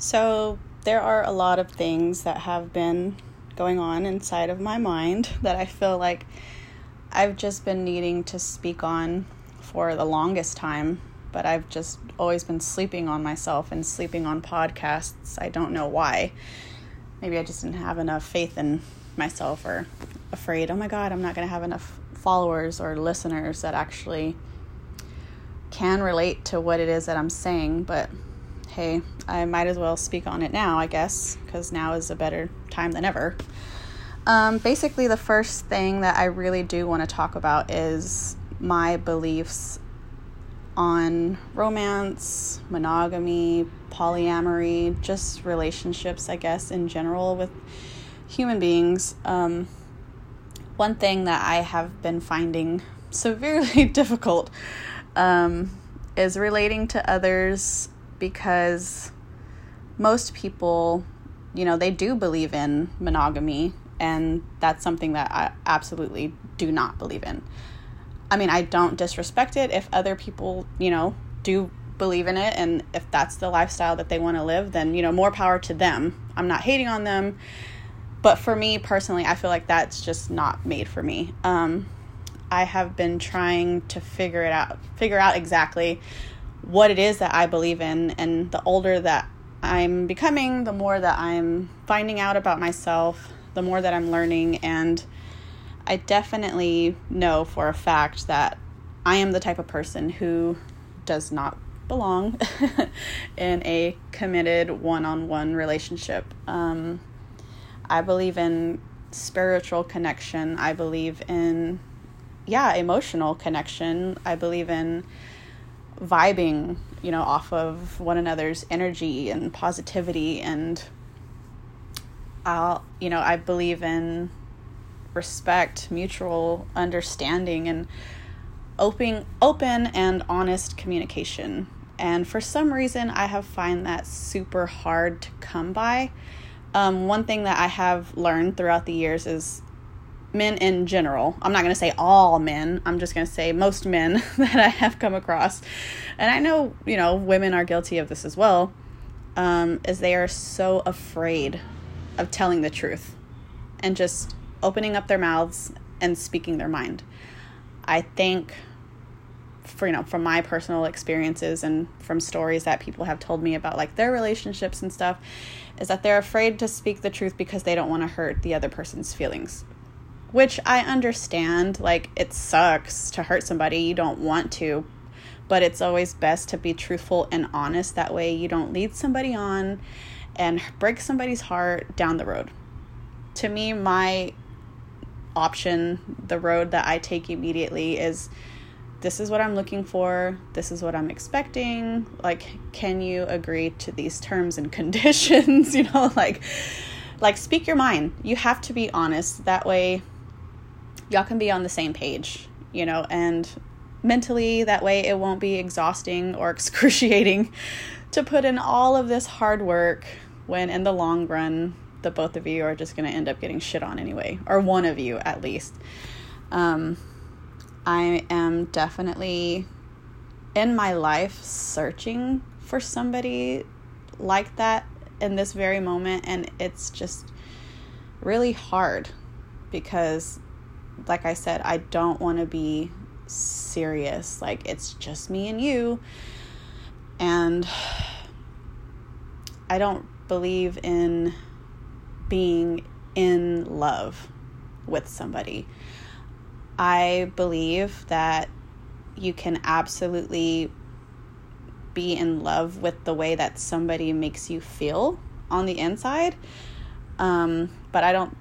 So, there are a lot of things that have been going on inside of my mind that I feel like I've just been needing to speak on for the longest time, but I've just always been sleeping on myself and sleeping on podcasts. I don't know why. Maybe I just didn't have enough faith in myself or afraid, oh my God, I'm not going to have enough followers or listeners that actually can relate to what it is that I'm saying, but hey, I might as well speak on it now, I guess, because now is a better time than ever. Um, basically, the first thing that I really do want to talk about is my beliefs on romance, monogamy, polyamory, just relationships, I guess, in general with human beings. Um, one thing that I have been finding severely difficult um, is relating to others because most people, you know, they do believe in monogamy, and that's something that I absolutely do not believe in. I mean, I don't disrespect it if other people, you know, do believe in it and if that's the lifestyle that they want to live, then, you know, more power to them. I'm not hating on them. But for me personally, I feel like that's just not made for me. Um, I have been trying to figure it out, figure out exactly what it is that I believe in. And the older that I'm becoming, the more that I'm finding out about myself, the more that I'm learning. And I definitely know for a fact that I am the type of person who does not belong in a committed one on one relationship. Um, I believe in spiritual connection. I believe in, yeah, emotional connection. I believe in vibing, you know, off of one another's energy and positivity and I'll, you know, I believe in respect, mutual understanding and open open and honest communication. And for some reason I have find that super hard to come by. Um, one thing that I have learned throughout the years is men in general. I'm not going to say all men. I'm just going to say most men that I have come across. And I know, you know, women are guilty of this as well. Um, is they are so afraid of telling the truth and just opening up their mouths and speaking their mind. I think for you know from my personal experiences and from stories that people have told me about like their relationships and stuff is that they're afraid to speak the truth because they don't want to hurt the other person's feelings which I understand. Like, it sucks to hurt somebody, you don't want to, but it's always best to be truthful and honest. That way, you don't lead somebody on and break somebody's heart down the road. To me, my option, the road that I take immediately is this is what I'm looking for, this is what I'm expecting. Like, can you agree to these terms and conditions? you know, like, like speak your mind. You have to be honest. That way y'all can be on the same page, you know, and mentally that way it won't be exhausting or excruciating to put in all of this hard work when in the long run the both of you are just going to end up getting shit on anyway or one of you at least. Um, i am definitely in my life searching for somebody like that in this very moment and it's just really hard because like I said, I don't want to be serious. Like, it's just me and you. And I don't believe in being in love with somebody. I believe that you can absolutely be in love with the way that somebody makes you feel on the inside. Um, but I don't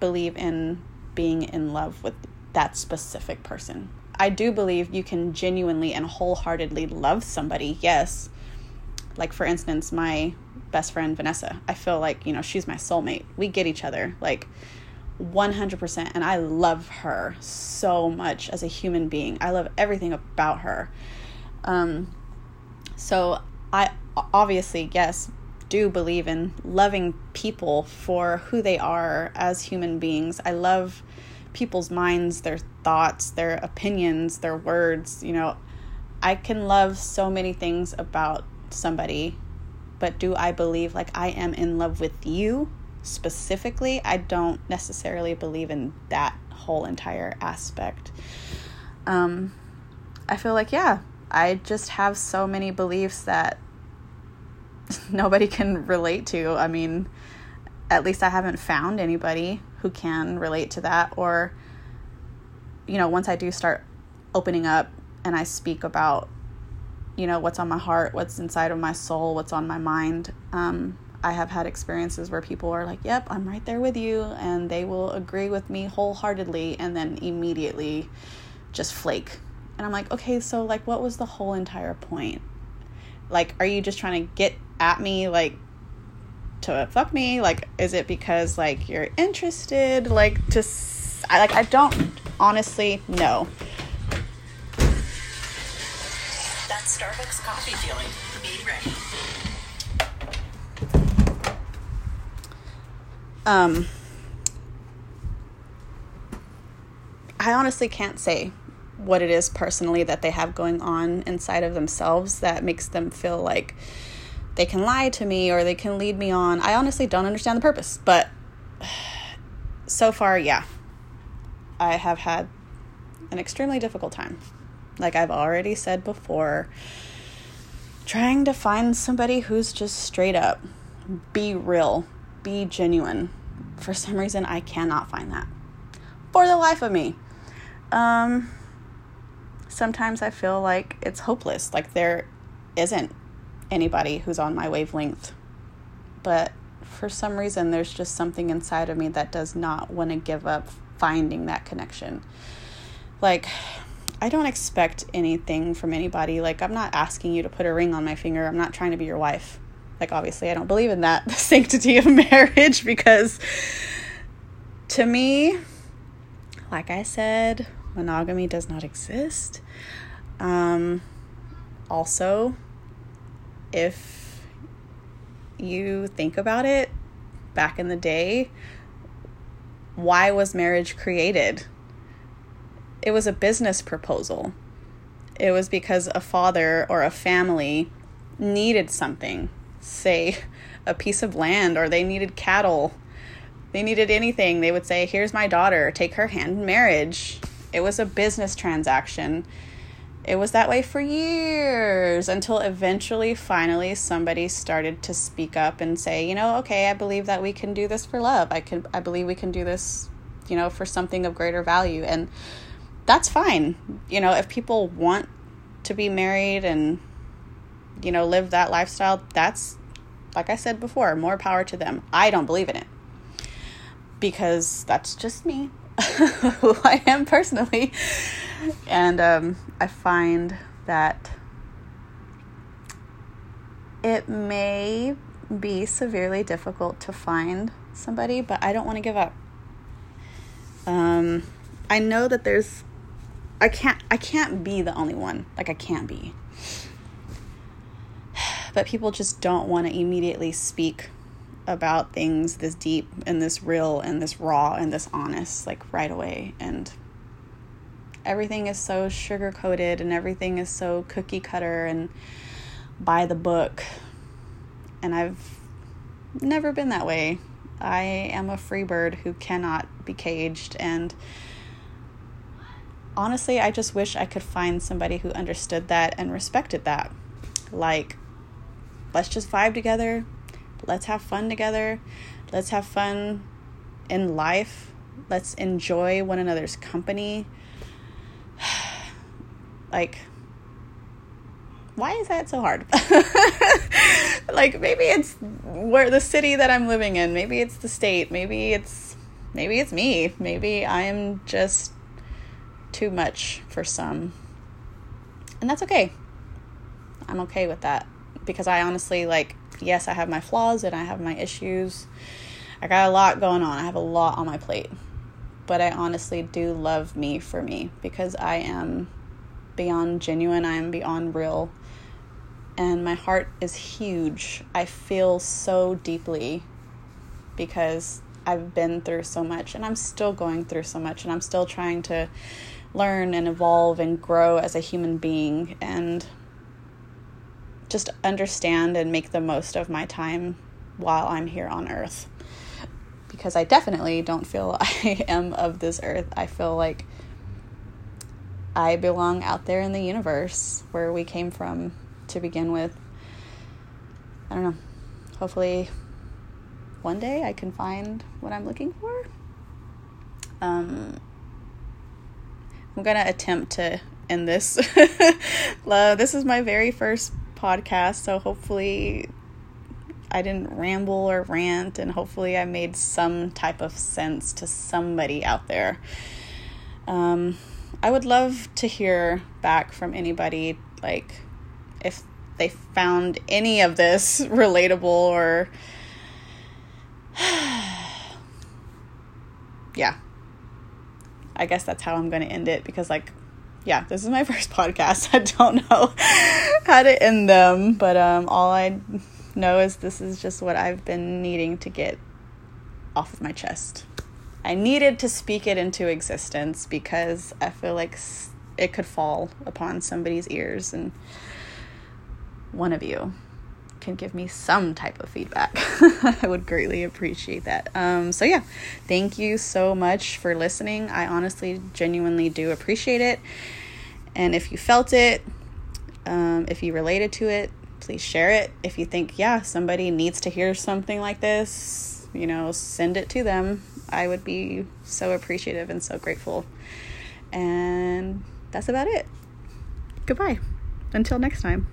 believe in being in love with that specific person. I do believe you can genuinely and wholeheartedly love somebody, yes. Like, for instance, my best friend Vanessa. I feel like, you know, she's my soulmate. We get each other, like 100%. And I love her so much as a human being. I love everything about her. Um, so, I obviously, yes, do believe in loving people for who they are as human beings. I love people's minds, their thoughts, their opinions, their words. You know, I can love so many things about somebody but do I believe like I am in love with you specifically? I don't necessarily believe in that whole entire aspect. Um, I feel like, yeah, I just have so many beliefs that nobody can relate to. I mean, at least I haven't found anybody who can relate to that. Or, you know, once I do start opening up and I speak about, you know, what's on my heart, what's inside of my soul, what's on my mind, um, I have had experiences where people are like, yep, I'm right there with you. And they will agree with me wholeheartedly and then immediately just flake. And I'm like, okay, so like, what was the whole entire point? Like, are you just trying to get at me, like, to fuck me? Like, is it because like you're interested? Like, to, I like, I don't honestly know. That Starbucks coffee feeling. Be ready. Um, I honestly can't say what it is personally that they have going on inside of themselves that makes them feel like they can lie to me or they can lead me on. I honestly don't understand the purpose, but so far, yeah, I have had an extremely difficult time. Like I've already said before, trying to find somebody who's just straight up, be real, be genuine. For some reason, I cannot find that for the life of me. Um, sometimes I feel like it's hopeless, like there isn't anybody who's on my wavelength. But for some reason, there's just something inside of me that does not want to give up finding that connection. Like, I don't expect anything from anybody. Like, I'm not asking you to put a ring on my finger. I'm not trying to be your wife. Like, obviously, I don't believe in that, the sanctity of marriage, because to me, like I said, monogamy does not exist. Um, also, if you think about it, back in the day, why was marriage created? It was a business proposal. It was because a father or a family needed something, say a piece of land, or they needed cattle. They needed anything. They would say, Here's my daughter, take her hand in marriage. It was a business transaction. It was that way for years until eventually, finally, somebody started to speak up and say, you know, okay, I believe that we can do this for love. I can, I believe we can do this, you know, for something of greater value, and that's fine. You know, if people want to be married and, you know, live that lifestyle, that's, like I said before, more power to them. I don't believe in it because that's just me, who I am personally and um, I find that it may be severely difficult to find somebody, but I don't want to give up. Um, I know that there's, I can't, I can't be the only one. Like I can't be. But people just don't want to immediately speak about things this deep and this real and this raw and this honest, like right away. And everything is so sugar coated and everything is so cookie cutter and by the book. And I've never been that way. I am a free bird who cannot be caged. And honestly, I just wish I could find somebody who understood that and respected that. Like, let's just vibe together. Let's have fun together. Let's have fun in life. Let's enjoy one another's company like, why is that so hard? like maybe it's where the city that I'm living in, maybe it's the state, maybe it's maybe it's me. Maybe I am just too much for some. And that's okay. I'm okay with that because I honestly like yes, I have my flaws and I have my issues. I got a lot going on. I have a lot on my plate. But I honestly do love me for me because I am beyond genuine, I am beyond real. And my heart is huge. I feel so deeply because I've been through so much and I'm still going through so much and I'm still trying to learn and evolve and grow as a human being. And just understand and make the most of my time while I'm here on earth. Because I definitely don't feel I am of this earth. I feel like I belong out there in the universe where we came from to begin with. I don't know. Hopefully, one day I can find what I'm looking for. Um, I'm going to attempt to end this. this is my very first podcast, so hopefully I didn't ramble or rant, and hopefully I made some type of sense to somebody out there. Um, I would love to hear back from anybody, like if they found any of this relatable or. yeah. I guess that's how I'm going to end it because, like, yeah, this is my first podcast. I don't know how to end them, but um, all I know is this is just what I've been needing to get off of my chest. I needed to speak it into existence because I feel like it could fall upon somebody's ears, and one of you can give me some type of feedback. I would greatly appreciate that. Um, so, yeah, thank you so much for listening. I honestly, genuinely do appreciate it. And if you felt it, um, if you related to it, please share it. If you think, yeah, somebody needs to hear something like this, you know, send it to them. I would be so appreciative and so grateful. And that's about it. Goodbye. Until next time.